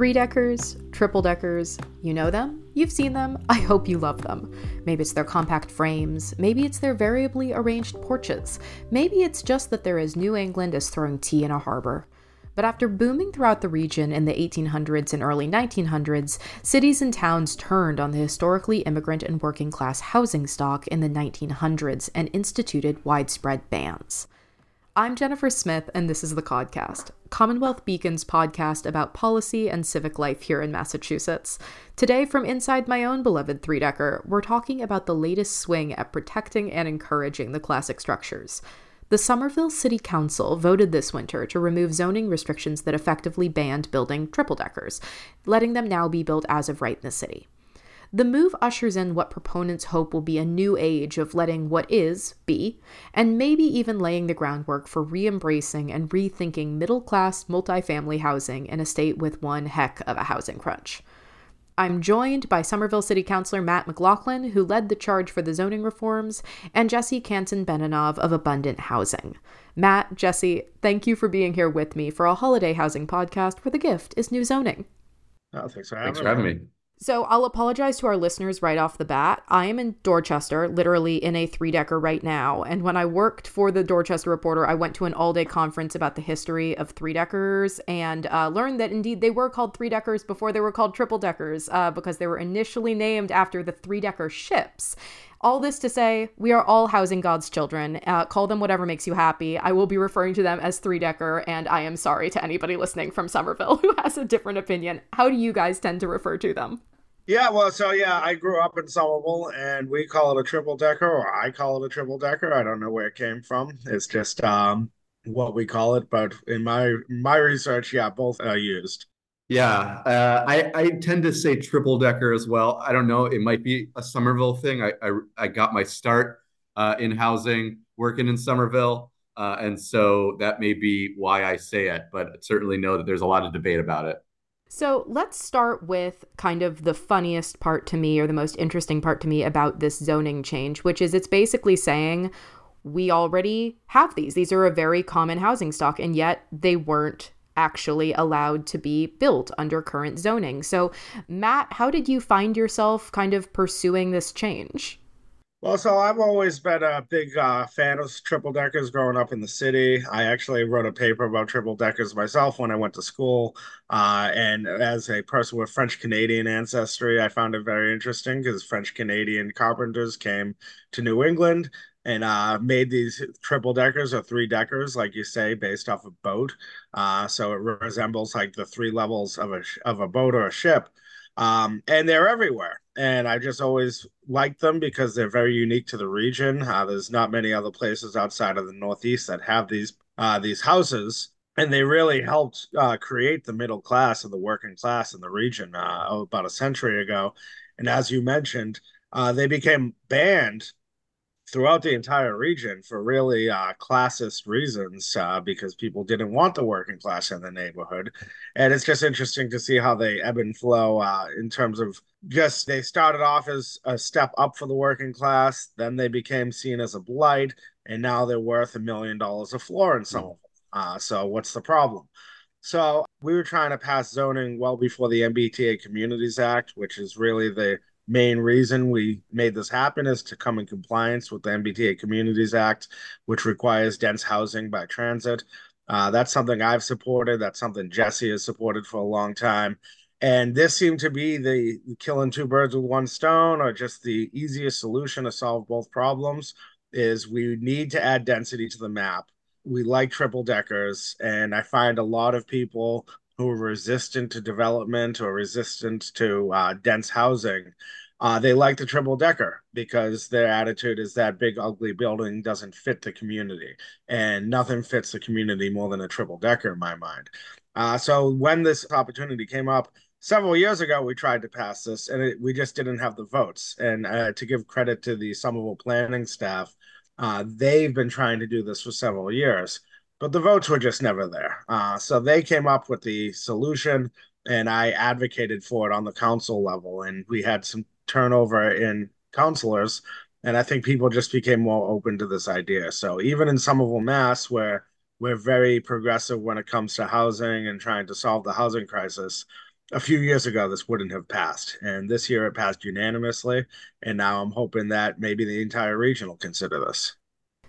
Three deckers, triple deckers, you know them, you've seen them, I hope you love them. Maybe it's their compact frames, maybe it's their variably arranged porches, maybe it's just that they're as New England as throwing tea in a harbor. But after booming throughout the region in the 1800s and early 1900s, cities and towns turned on the historically immigrant and working class housing stock in the 1900s and instituted widespread bans. I'm Jennifer Smith, and this is the Codcast, Commonwealth Beacon's podcast about policy and civic life here in Massachusetts. Today, from inside my own beloved three decker, we're talking about the latest swing at protecting and encouraging the classic structures. The Somerville City Council voted this winter to remove zoning restrictions that effectively banned building triple deckers, letting them now be built as of right in the city. The move ushers in what proponents hope will be a new age of letting what is be, and maybe even laying the groundwork for re embracing and rethinking middle class multifamily housing in a state with one heck of a housing crunch. I'm joined by Somerville City Councilor Matt McLaughlin, who led the charge for the zoning reforms, and Jesse Kanson-Benanav of Abundant Housing. Matt, Jesse, thank you for being here with me for a holiday housing podcast where the gift is new zoning. Oh, thanks for having, thanks for having me. So I'll apologize to our listeners right off the bat. I am in Dorchester, literally in a three decker right now. And when I worked for the Dorchester Reporter, I went to an all day conference about the history of three deckers and uh, learned that indeed they were called three deckers before they were called triple deckers uh, because they were initially named after the three decker ships. All this to say, we are all housing God's children. Uh, call them whatever makes you happy. I will be referring to them as three decker, and I am sorry to anybody listening from Somerville who has a different opinion. How do you guys tend to refer to them? Yeah, well, so yeah, I grew up in Somerville, and we call it a triple decker, or I call it a triple decker. I don't know where it came from. It's just um, what we call it. But in my my research, yeah, both are used. Yeah, uh, I I tend to say triple decker as well. I don't know. It might be a Somerville thing. I I, I got my start uh, in housing working in Somerville, uh, and so that may be why I say it. But certainly know that there's a lot of debate about it. So let's start with kind of the funniest part to me or the most interesting part to me about this zoning change, which is it's basically saying we already have these. These are a very common housing stock, and yet they weren't actually allowed to be built under current zoning. So, Matt, how did you find yourself kind of pursuing this change? Well, so I've always been a big uh, fan of triple deckers growing up in the city. I actually wrote a paper about triple deckers myself when I went to school. Uh, and as a person with French Canadian ancestry, I found it very interesting because French Canadian carpenters came to New England and uh, made these triple deckers or three deckers, like you say, based off a boat. Uh, so it resembles like the three levels of a of a boat or a ship um, and they're everywhere. And I just always liked them because they're very unique to the region. Uh, there's not many other places outside of the Northeast that have these uh, these houses, and they really helped uh, create the middle class and the working class in the region uh, about a century ago. And as you mentioned, uh, they became banned throughout the entire region for really uh, classist reasons uh, because people didn't want the working class in the neighborhood. And it's just interesting to see how they ebb and flow uh, in terms of just they started off as a step up for the working class, then they became seen as a blight, and now they're worth a million dollars a floor in some of them. so, what's the problem? So, we were trying to pass zoning well before the MBTA Communities Act, which is really the main reason we made this happen is to come in compliance with the MBTA Communities Act, which requires dense housing by transit. Uh, that's something I've supported. That's something Jesse has supported for a long time. And this seemed to be the killing two birds with one stone, or just the easiest solution to solve both problems. Is we need to add density to the map. We like triple deckers, and I find a lot of people who are resistant to development or resistant to uh, dense housing uh, they like the triple decker because their attitude is that big ugly building doesn't fit the community, and nothing fits the community more than a triple decker in my mind. Uh, so when this opportunity came up several years ago, we tried to pass this, and it, we just didn't have the votes. And uh, to give credit to the Somerville planning staff, uh, they've been trying to do this for several years, but the votes were just never there. Uh, so they came up with the solution and I advocated for it on the council level. And we had some turnover in counselors, and I think people just became more open to this idea. So even in Somerville, Mass, where we're very progressive when it comes to housing and trying to solve the housing crisis, a few years ago this wouldn't have passed, and this year it passed unanimously. And now I'm hoping that maybe the entire region will consider this.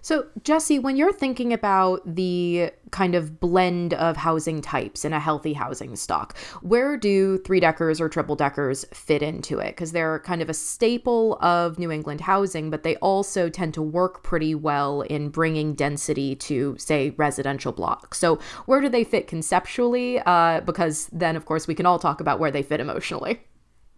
So, Jesse, when you're thinking about the kind of blend of housing types in a healthy housing stock, where do three deckers or triple deckers fit into it? Because they're kind of a staple of New England housing, but they also tend to work pretty well in bringing density to, say, residential blocks. So, where do they fit conceptually? Uh, because then, of course, we can all talk about where they fit emotionally.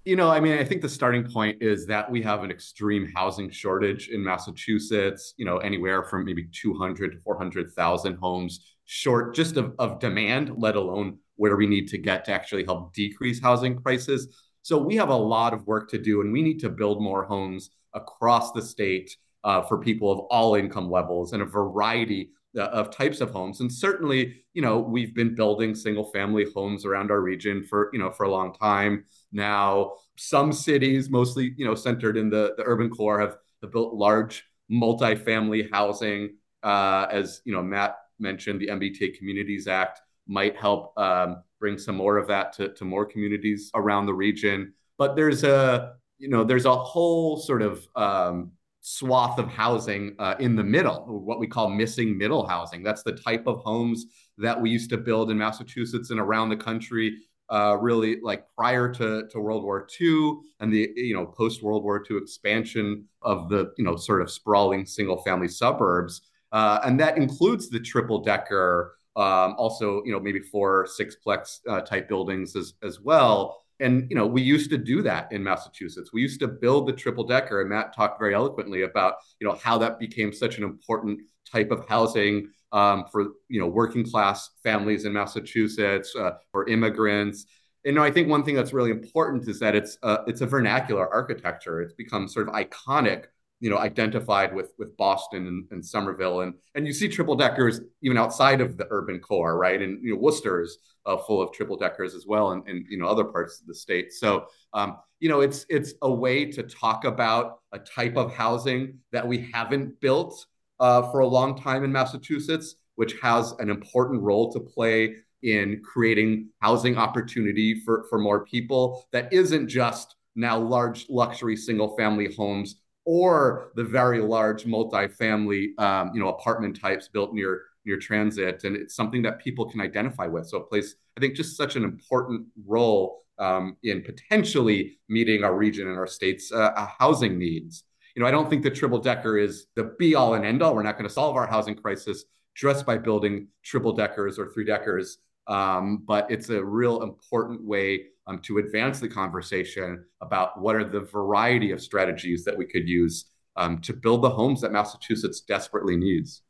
You know, I mean, I think the starting point is that we have an extreme housing shortage in Massachusetts, you know, anywhere from maybe 200 to 400,000 homes short just of, of demand, let alone where we need to get to actually help decrease housing prices. So we have a lot of work to do, and we need to build more homes across the state uh, for people of all income levels and a variety uh, of types of homes. And certainly, you know, we've been building single family homes around our region for, you know, for a long time now. Some cities, mostly, you know, centered in the, the urban core, have, have built large multifamily housing. Uh, as, you know, Matt mentioned, the MBTA Communities Act might help um, bring some more of that to, to more communities around the region. But there's a, you know, there's a whole sort of um, swath of housing uh, in the middle, what we call missing middle housing. That's the type of homes that we used to build in Massachusetts and around the country, uh, really like prior to, to World War II and the you know post World War II expansion of the you know sort of sprawling single family suburbs, uh, and that includes the triple decker. Um, also, you know, maybe four, sixplex uh, type buildings as as well and you know we used to do that in massachusetts we used to build the triple decker and matt talked very eloquently about you know how that became such an important type of housing um, for you know working class families in massachusetts uh, immigrants and I think one thing that's really important is that it's uh, it's a vernacular architecture. It's become sort of iconic you know identified with with Boston and, and Somerville. And and you see triple deckers even outside of the urban core right? And you know Worcester's uh, full of triple deckers as well and, and you know other parts of the state. So um, you know it's it's a way to talk about a type of housing that we haven't built uh, for a long time in Massachusetts which has an important role to play in creating housing opportunity for for more people that isn't just now large luxury single family homes or the very large multifamily, um, you know, apartment types built near near transit, and it's something that people can identify with. So it plays, I think, just such an important role um, in potentially meeting our region and our state's uh, uh housing needs. You know, I don't think the triple decker is the be all and end all. We're not going to solve our housing crisis just by building triple deckers or three deckers, um, but it's a real important way um, to advance the conversation about what are the variety of strategies that we could use um, to build the homes that Massachusetts desperately needs.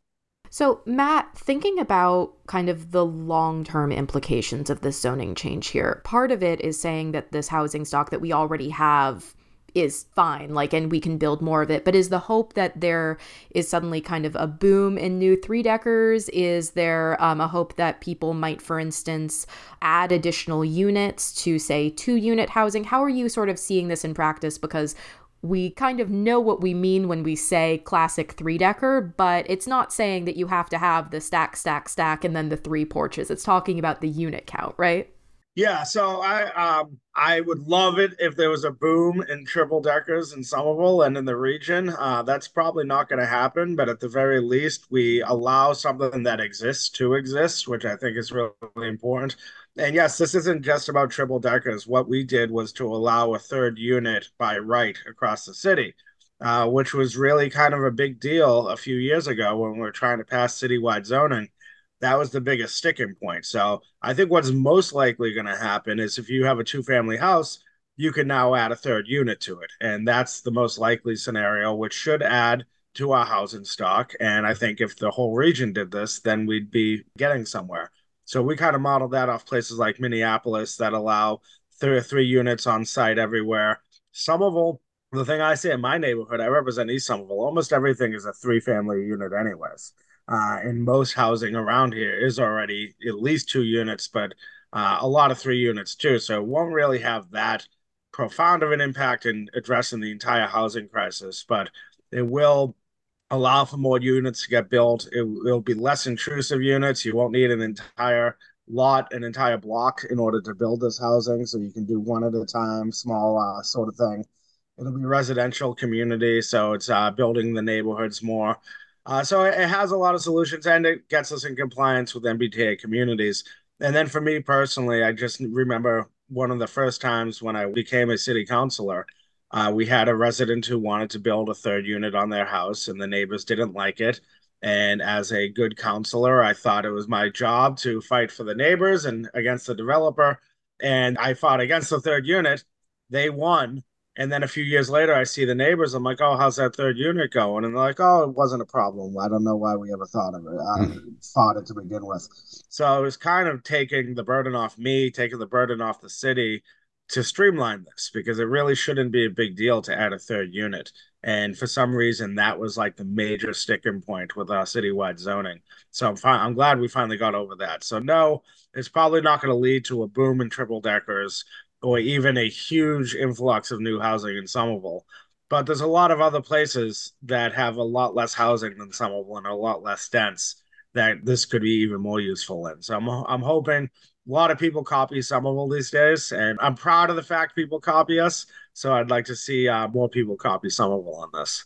So, Matt, thinking about kind of the long term implications of this zoning change here, part of it is saying that this housing stock that we already have is fine like and we can build more of it but is the hope that there is suddenly kind of a boom in new three deckers is there um, a hope that people might for instance add additional units to say two unit housing how are you sort of seeing this in practice because we kind of know what we mean when we say classic three decker, but it's not saying that you have to have the stack, stack, stack, and then the three porches. It's talking about the unit count, right? Yeah, so I um I would love it if there was a boom in triple deckers in Somerville and in the region. Uh, that's probably not going to happen, but at the very least, we allow something that exists to exist, which I think is really important. And yes, this isn't just about triple deckers. What we did was to allow a third unit by right across the city, uh, which was really kind of a big deal a few years ago when we were trying to pass citywide zoning that was the biggest sticking point. So I think what's most likely going to happen is if you have a two family house, you can now add a third unit to it. And that's the most likely scenario, which should add to our housing stock. And I think if the whole region did this, then we'd be getting somewhere. So we kind of modeled that off places like Minneapolis that allow three or three units on site everywhere. Somerville, the thing I see in my neighborhood, I represent East Somerville, almost everything is a three family unit, anyways uh, and most housing around here is already at least two units, but uh, a lot of three units too. So it won't really have that profound of an impact in addressing the entire housing crisis, but it will allow for more units to get built. It, will be less intrusive units. You won't need an entire lot an entire block in order to build this housing. So you can do one at a time, small uh, sort of thing. It'll be residential community, so it's uh, building the neighborhoods more. Uh, so it, has a lot of solutions and it gets us in compliance with MBTA communities. And then for me personally, I just remember one of the first times when I became a city councilor. Uh, we had a resident who wanted to build a third unit on their house, and the neighbors didn't like it. And as a good councilor, I thought it was my job to fight for the neighbors and against the developer. And I fought against the third unit. They won. And then a few years later, I see the neighbors. I'm like, oh, how's that third unit going? And they're like, oh, it wasn't a problem. I don't know why we ever thought of it. I hmm. fought it to begin with. So it was kind of taking the burden off me, taking the burden off the city to streamline this because it really shouldn't be a big deal to add a third unit. And for some reason, that was like the major sticking point with our citywide zoning. So I'm fine. I'm glad we finally got over that. So no, it's probably not going to lead to a boom in triple deckers or even a huge influx of new housing in Somerville. But there's a lot of other places that have a lot less housing than Somerville and a lot less dense that this could be even more useful in. So I'm I'm hoping a lot of people copy Somerville these days, and I'm proud of the fact people copy us. So I'd like to see uh, more people copy Somerville on this.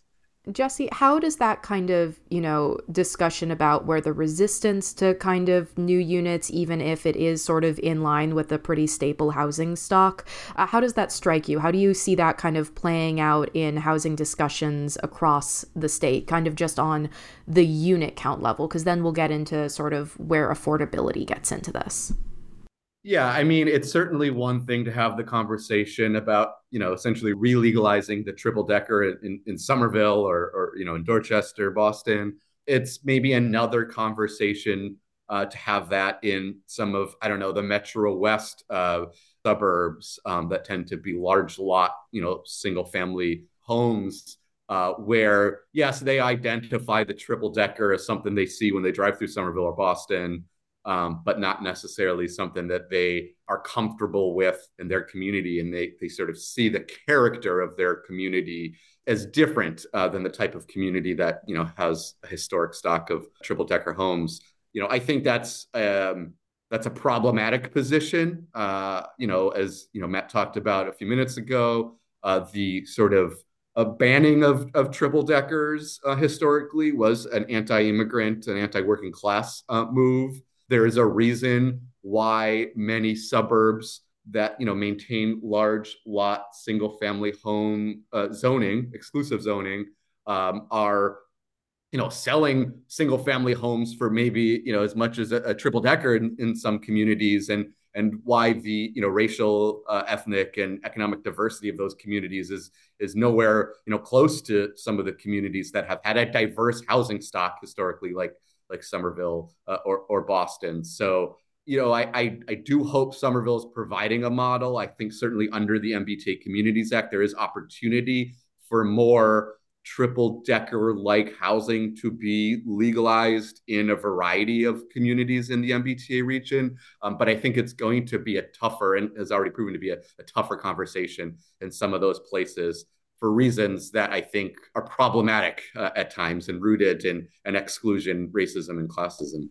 Jesse, how does that kind of, you know, discussion about where the resistance to kind of new units, even if it is sort of in line with a pretty staple housing stock, uh, how does that strike you? How do you see that kind of playing out in housing discussions across the state, kind of just on the unit count level? Because then we'll get into sort of where affordability gets into this. Yeah, I mean, it's certainly one thing to have the conversation about, you know, essentially re-legalizing the triple decker in, in Somerville or, or, you know, in Dorchester, Boston. It's maybe another conversation uh, to have that in some of, I don't know, the Metro West uh, suburbs um, that tend to be large lot, you know, single family homes. Uh, where yes, they identify the triple decker as something they see when they drive through Somerville or Boston, um, but not necessarily something that they are comfortable with in their community. And they, they sort of see the character of their community as different uh, than the type of community that, you know, has a historic stock of triple decker homes. You know, I think that's, um, that's a problematic position. Uh, you know, as, you know, Matt talked about a few minutes ago, uh, the sort of a banning of, of triple deckers uh, historically was an anti-immigrant an anti-working class uh, move. There is a reason why many suburbs that you know maintain large lot single family home uh, zoning, exclusive zoning, um, are you know selling single family homes for maybe you know as much as a, a triple decker in, in some communities and and why the you know racial uh, ethnic and economic diversity of those communities is is nowhere you know close to some of the communities that have had a diverse housing stock historically like like Somerville uh, or or Boston. So you know, I, I, I do hope Somerville is providing a model. I think certainly under the MBTA Communities Act, there is opportunity for more triple decker like housing to be legalized in a variety of communities in the MBTA region. Um, but I think it's going to be a tougher and has already proven to be a, a tougher conversation in some of those places for reasons that I think are problematic uh, at times and rooted in an exclusion, racism, and classism.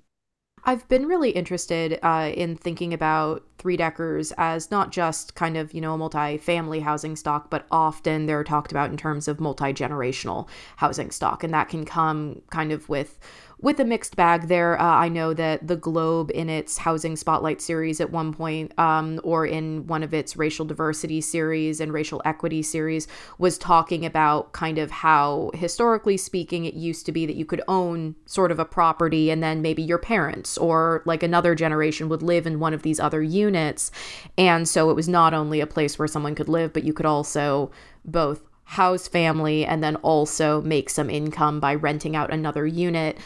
I've been really interested uh, in thinking about three deckers as not just kind of, you know, a multi family housing stock, but often they're talked about in terms of multi generational housing stock. And that can come kind of with with a mixed bag there. Uh, I know that the Globe, in its Housing Spotlight series at one point, um, or in one of its racial diversity series and racial equity series, was talking about kind of how, historically speaking, it used to be that you could own sort of a property and then maybe your parents or like another generation would live in one of these other units. And so it was not only a place where someone could live, but you could also both house family and then also make some income by renting out another unit.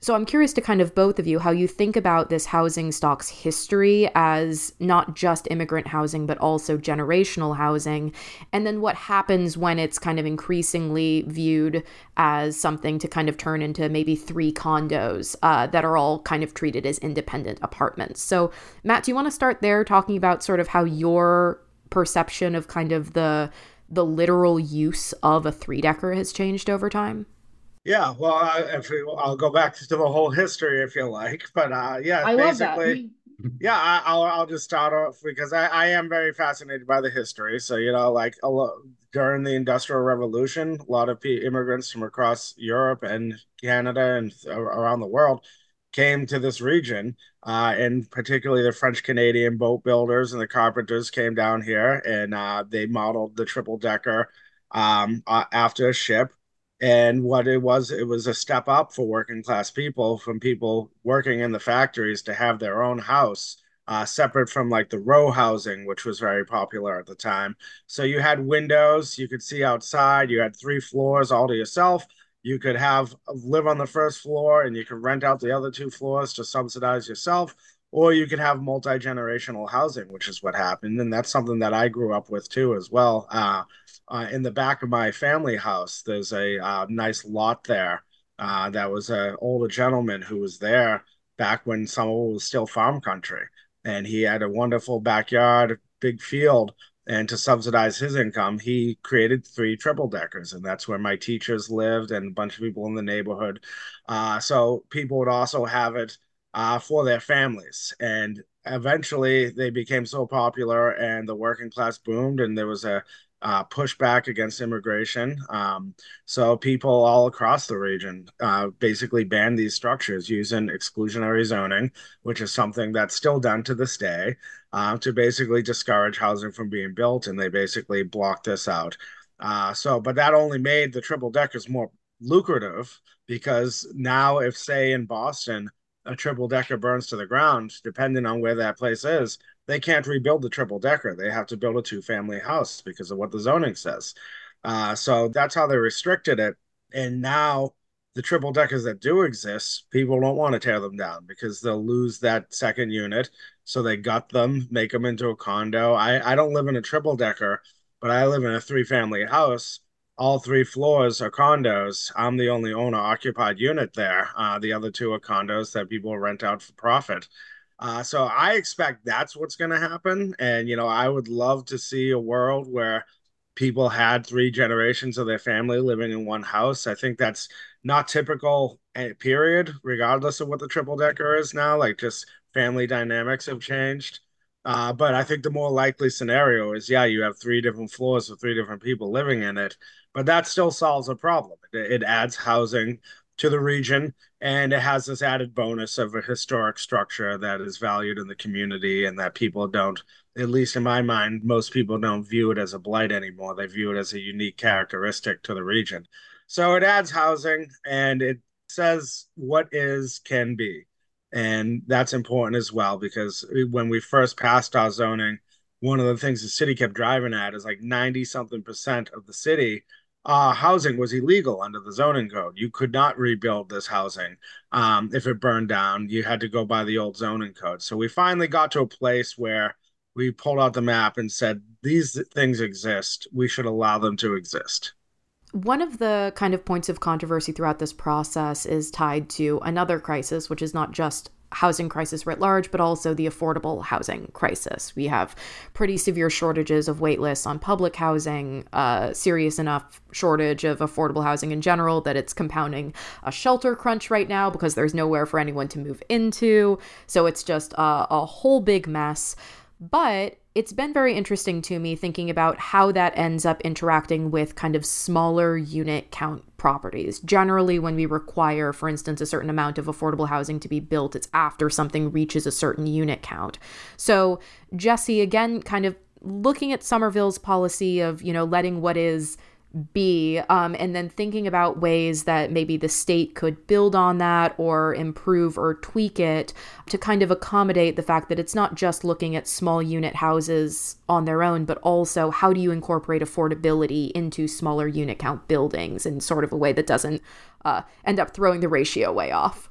So I'm curious to kind of both of you how you think about this housing stock's history as not just immigrant housing, but also generational housing. And then what happens when it's kind of increasingly viewed as something to kind of turn into maybe three condos uh, that are all kind of treated as independent apartments. So, Matt, do you want to start there talking about sort of how your perception of kind of the the literal use of a three decker has changed over time? Yeah, well, I, if we, I'll go back to the whole history if you like, but uh, yeah, I basically, Yeah, I, will I'll just start off because I, I am very fascinated by the history. So you know, like a lot, during the Industrial Revolution, a lot of immigrants from across Europe and Canada and around the world came to this region, uh, and particularly the French Canadian boat builders and the carpenters came down here, and uh, they modeled the triple decker um, uh, after a ship and what it was, it was a step up for working class people from people working in the factories to have their own house, uh, separate from like the row housing, which was very popular at the time. So you had windows, you could see outside, you had three floors all to yourself. You could have live on the first floor and you could rent out the other two floors to subsidize yourself or you could have multi-generational housing which is what happened. And that's something that i grew up with too as well. Uh, uh, in the back of my family house there's a uh, nice lot there. Uh, that was an older gentleman who was there back when some of it was still farm country. And he had a wonderful backyard big field. And to subsidize his income he created three triple deckers. And that's where my teachers lived and a bunch of people in the neighborhood. Uh, so people would also have it uh, for their families. And eventually they became so popular and the working class boomed and there was a uh, pushback against immigration. Um, so people all across the region uh, basically banned these structures using exclusionary zoning, which is something that's still done to this day uh, to basically discourage housing from being built. And they basically blocked this out. Uh, so, but that only made the triple deckers more lucrative because now, if say in Boston, a triple decker burns to the ground, depending on where that place is, they can't rebuild the triple decker. They have to build a two family house because of what the zoning says. Uh, so that's how they restricted it. And now the triple deckers that do exist, people don't want to tear them down because they'll lose that second unit. So they gut them, make them into a condo. I, I don't live in a triple decker, but I live in a three family house all three floors are condos. I'm the only owner occupied unit there. Uh, the other two are condos that people rent out for profit. Uh, so I expect that's what's going to happen. And, you know, I would love to see a world where people had three generations of their family living in one house. I think that's not typical, eh, period, regardless of what the triple decker is now. Like, just family dynamics have changed. Uh, but I think the more likely scenario is, yeah, you have three different floors with three different people living in it, but that still solves a problem. It, it adds housing to the region, and it has this added bonus of a historic structure that is valued in the community, and that people don't, at least in my mind, most people don't view it as a blight anymore. They view it as a unique characteristic to the region. So it adds housing, and it says what is can be and that's important as well because when we first passed our zoning, one of the things the city kept driving at is like 90 something percent of the city uh, housing was illegal under the zoning code. You could not rebuild this housing um, if it burned down. You had to go by the old zoning code. So we finally got to a place where we pulled out the map and said, these things exist. We should allow them to exist. One of the kind of points of controversy throughout this process is tied to another crisis, which is not just housing crisis writ large, but also the affordable housing crisis. We have pretty severe shortages of waitlists on public housing, uh, serious enough shortage of affordable housing in general that it's compounding a shelter crunch right now because there's nowhere for anyone to move into. So it's just a, a whole big mess. But it's been very interesting to me thinking about how that ends up interacting with kind of smaller unit count properties. Generally, when we require, for instance, a certain amount of affordable housing to be built, it's after something reaches a certain unit count. So, Jesse, again, kind of looking at Somerville's policy of, you know, letting what is be um, and then thinking about ways that maybe the state could build on that or improve or tweak it to kind of accommodate the fact that it's not just looking at small unit houses on their own but also how do you incorporate affordability into smaller unit count buildings in sort of a way that doesn't uh, end up throwing the ratio way off?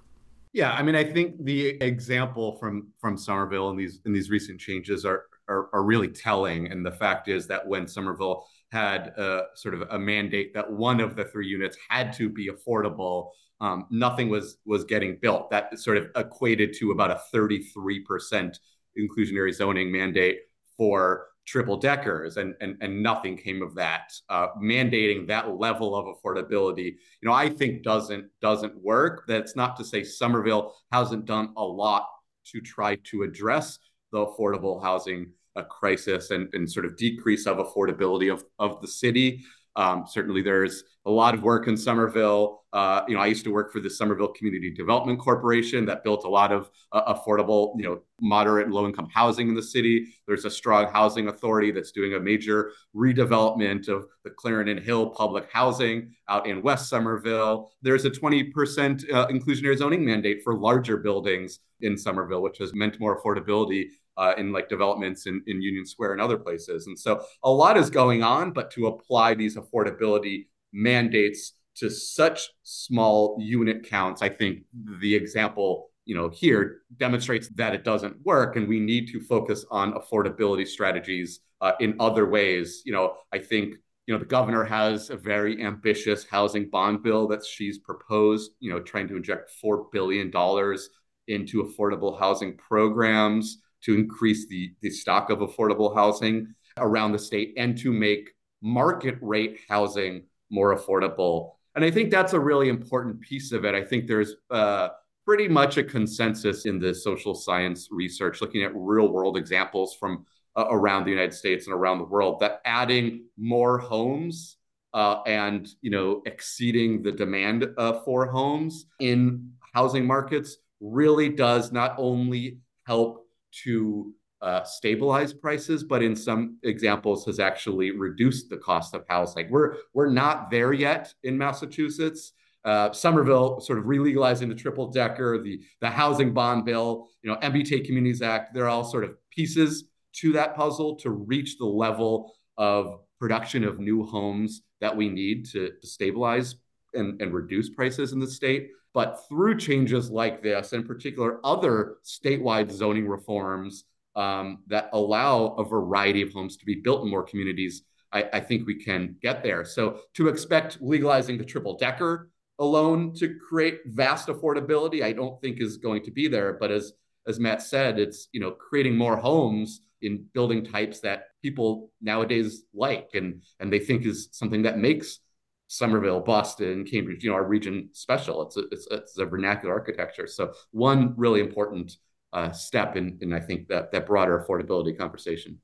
Yeah i mean i think the example from from somerville and these and these recent changes are, are are really telling. And the fact is that when somerville had a, sort of a mandate that one of the three units had to be affordable. Um, nothing was was getting built. That sort of equated to about a 33% inclusionary zoning mandate for triple deckers, and and and nothing came of that. Uh, mandating that level of affordability, you know, I think doesn't doesn't work. That's not to say Somerville hasn't done a lot to try to address the affordable housing uh, crisis and, and sort of decrease of affordability of, of the city. Um, certainly, there's a lot of work in Somerville. Uh, you know, I used to work for the Somerville Community Development Corporation that built a lot of uh, affordable, you know, moderate and low income housing in the city. There's a strong housing authority that's doing a major redevelopment of the Clarendon Hill public housing out in West Somerville. There's a 20% uh, inclusionary zoning mandate for larger buildings in Somerville, which has meant more affordability uh, in like developments in, in Union Square and other places. And so a lot is going on, but to apply these affordability mandates to such small unit counts, I think the example you know here demonstrates that it doesn't work, and we need to focus on affordability strategies uh, in other ways. You know, I think you know the governor has a very ambitious housing bond bill that she's proposed. You know, trying to inject four billion dollars into affordable housing programs to increase the, the stock of affordable housing around the state and to make market rate housing more affordable. And I think that's a really important piece of it. I think there's uh, pretty much a consensus in the social science research looking at real world examples from uh, around the United States and around the world that adding more homes uh, and you know exceeding the demand uh, for homes in housing markets really does not only help to uh, stabilize prices, but in some examples has actually reduced the cost of housing. We're we're not there yet in Massachusetts. Uh, Somerville sort of re-legalizing the triple decker, the the housing bond bill, you know, MBTA Communities Act. They're all sort of pieces to that puzzle to reach the level of production of new homes that we need to, to stabilize and, and reduce prices in the state. But through changes like this, in particular, other statewide zoning reforms um, that allow a variety of homes to be built in more communities, I, I think we can get there. So to expect legalizing the triple decker alone to create vast affordability, I don't think is going to be there. But as as Matt said, it's you know creating more homes in building types that people nowadays like and and they think is something that makes Somerville, Boston, Cambridge, you know, our region special. It's a, it's, it's a vernacular architecture. So one really important uh, step in, in I think that that broader affordability conversation.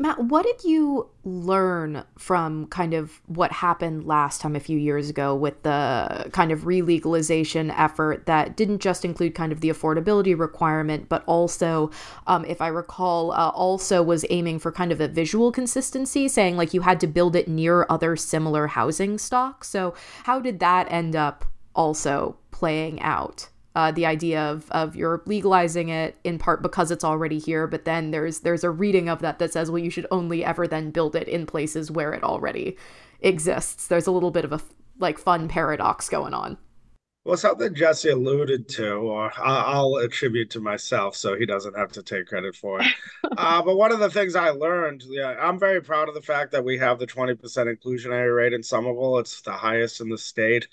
Matt, what did you learn from kind of what happened last time a few years ago with the kind of relegalization effort that didn't just include kind of the affordability requirement, but also, um, if I recall, uh, also was aiming for kind of a visual consistency, saying like you had to build it near other similar housing stock. So, how did that end up also playing out? Uh, the idea of of you're legalizing it in part because it's already here, but then there's there's a reading of that that says, well, you should only ever then build it in places where it already exists. There's a little bit of a like fun paradox going on. Well, something Jesse alluded to, or I'll attribute to myself, so he doesn't have to take credit for it. uh, but one of the things I learned, yeah, I'm very proud of the fact that we have the 20% inclusionary rate in Somerville. It's the highest in the state.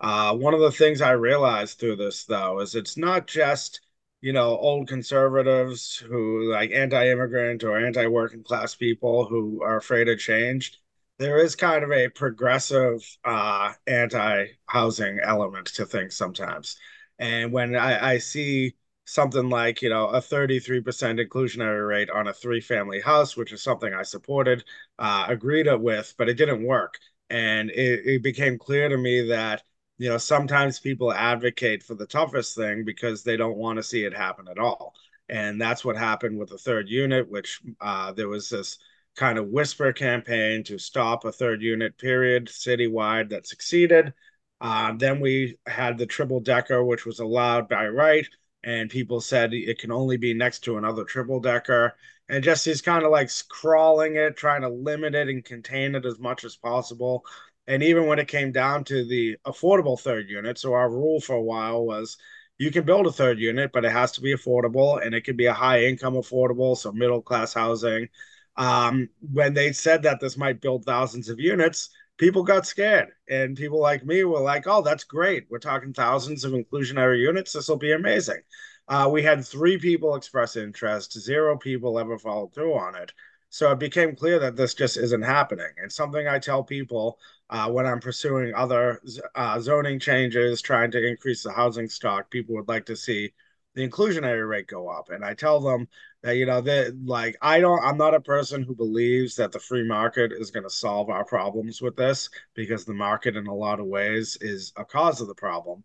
Uh, one of the things I realized through this, though, is it's not just you know old conservatives who like anti-immigrant or anti-working class people who are afraid of change. There is kind of a progressive uh, anti-housing element to things sometimes, and when I, I see something like you know a 33% inclusionary rate on a three-family house, which is something I supported, uh, agreed with, but it didn't work, and it, it became clear to me that you know, sometimes people advocate for the toughest thing because they don't want to see it happen at all. And that's what happened with the third unit, which uh, there was this kind of whisper campaign to stop a third unit period citywide that succeeded. Uh, then we had the triple decker, which was allowed by right. And people said it can only be next to another triple decker. And just he's kind of like crawling it, trying to limit it and contain it as much as possible. And even when it came down to the affordable third unit, so our rule for a while was you can build a third unit, but it has to be affordable and it can be a high income affordable, so middle class housing. Um, when they said that this might build thousands of units, people got scared. And people like me were like, oh, that's great. We're talking thousands of inclusionary units. This will be amazing. Uh, we had three people express interest, zero people ever followed through on it. So it became clear that this just isn't happening. And something I tell people uh, when I'm pursuing other uh, zoning changes, trying to increase the housing stock, people would like to see the inclusionary rate go up. And I tell them that, you know, that like, I don't, I'm not a person who believes that the free market is going to solve our problems with this because the market, in a lot of ways, is a cause of the problem.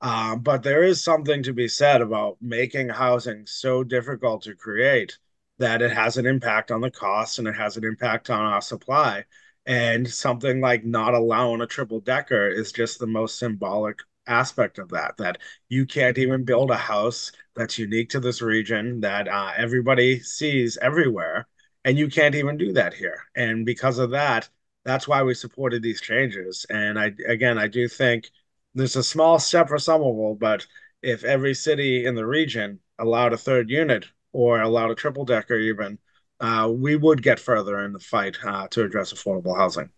Um, but there is something to be said about making housing so difficult to create that it has an impact on the costs and it has an impact on our supply. And something like not allowing a triple decker is just the most symbolic aspect of that that you can't even build a house that's unique to this region that uh, everybody sees everywhere. And you can't even do that here. And because of that that's why we supported these changes. And i again i do think there's a small step for somerville but if every city in the region allowed a third unit or allowed a triple decker even uh, we would get further in the fight uh, to address affordable housing.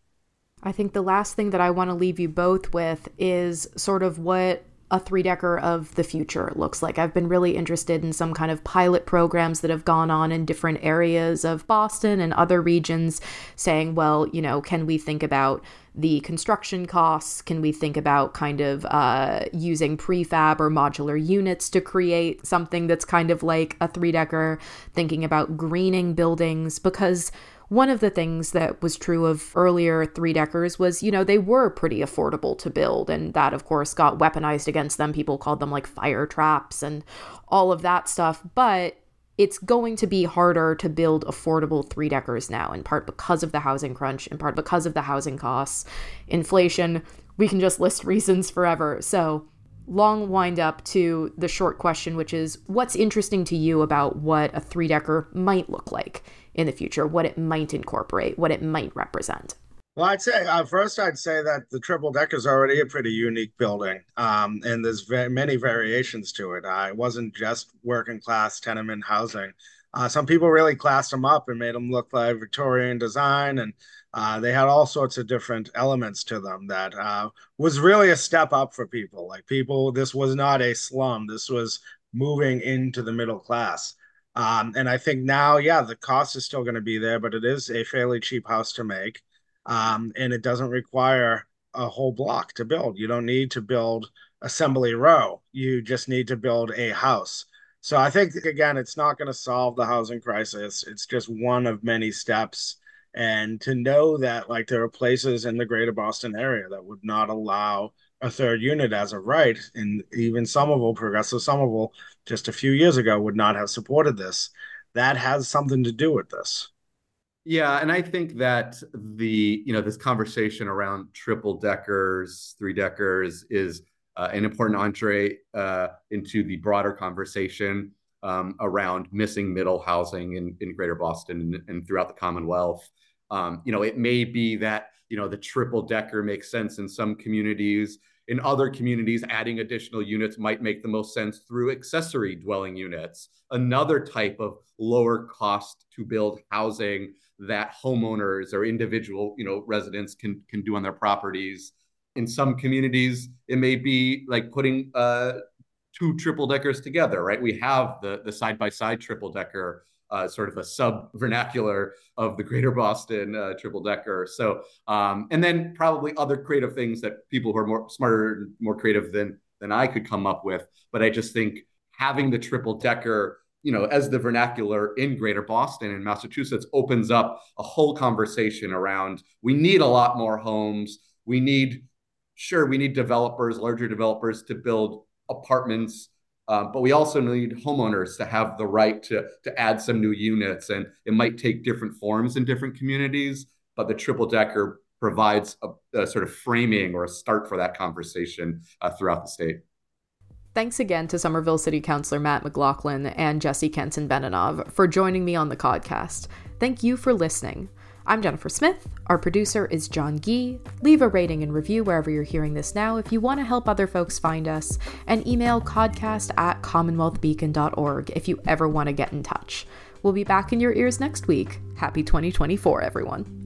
I think the last thing that I want to leave you both with is sort of what a three decker of the future looks like. I've been really interested in some kind of pilot programs that have gone on in different areas of Boston and other regions saying, well, you know, can we think about the construction costs? Can we think about kind of uh, using prefab or modular units to create something that's kind of like a three decker? Thinking about greening buildings because one of the things that was true of earlier three deckers was, you know, they were pretty affordable to build. And that, of course, got weaponized against them. People called them like fire traps and all of that stuff. But it's going to be harder to build affordable three deckers now, in part because of the housing crunch, in part because of the housing costs, inflation. We can just list reasons forever. So, long wind up to the short question, which is what's interesting to you about what a three decker might look like? In the future, what it might incorporate, what it might represent? Well, I'd say uh, first, I'd say that the triple deck is already a pretty unique building, um, and there's very many variations to it. Uh, it wasn't just working class tenement housing. Uh, some people really classed them up and made them look like Victorian design, and uh, they had all sorts of different elements to them that uh, was really a step up for people. Like people, this was not a slum. This was moving into the middle class. Um, and I think now, yeah, the cost is still going to be there, but it is a fairly cheap house to make. Um, and it doesn't require a whole block to build. You don't need to build assembly row. You just need to build a house. So I think again, it's not going to solve the housing crisis. It's just one of many steps. And to know that like there are places in the greater Boston area that would not allow a third unit as a right, and even Somerville, Progressive Somerville, just a few years ago would not have supported this. That has something to do with this. Yeah, and I think that the you know this conversation around triple deckers, three deckers is uh, an important entree uh, into the broader conversation um, around missing middle housing in, in Greater Boston and, and throughout the Commonwealth. Um, you know, it may be that you know the triple decker makes sense in some communities in other communities, adding additional units might make the most sense through accessory dwelling units, another type of lower cost to build housing that homeowners or individual, you know, residents can can do on their properties. In some communities, it may be like putting uh, two triple deckers together, right? We have the the side by side triple decker uh, sort of a sub vernacular of the Greater Boston uh, triple decker. So, um, and then probably other creative things that people who are more smarter and more creative than than I could come up with. But I just think having the triple decker, you know, as the vernacular in Greater Boston and Massachusetts opens up a whole conversation around we need a lot more homes. We need, sure, we need developers, larger developers to build apartments um, but we also need homeowners to have the right to, to add some new units. And it might take different forms in different communities, but the triple decker provides a, a sort of framing or a start for that conversation uh, throughout the state. Thanks again to Somerville City Councilor Matt McLaughlin and Jesse Kanson-Benanav for joining me on the podcast. Thank you for listening. I'm Jennifer Smith. Our producer is John Gee. Leave a rating and review wherever you're hearing this now if you want to help other folks find us, and email codcast at commonwealthbeacon.org if you ever want to get in touch. We'll be back in your ears next week. Happy 2024, everyone.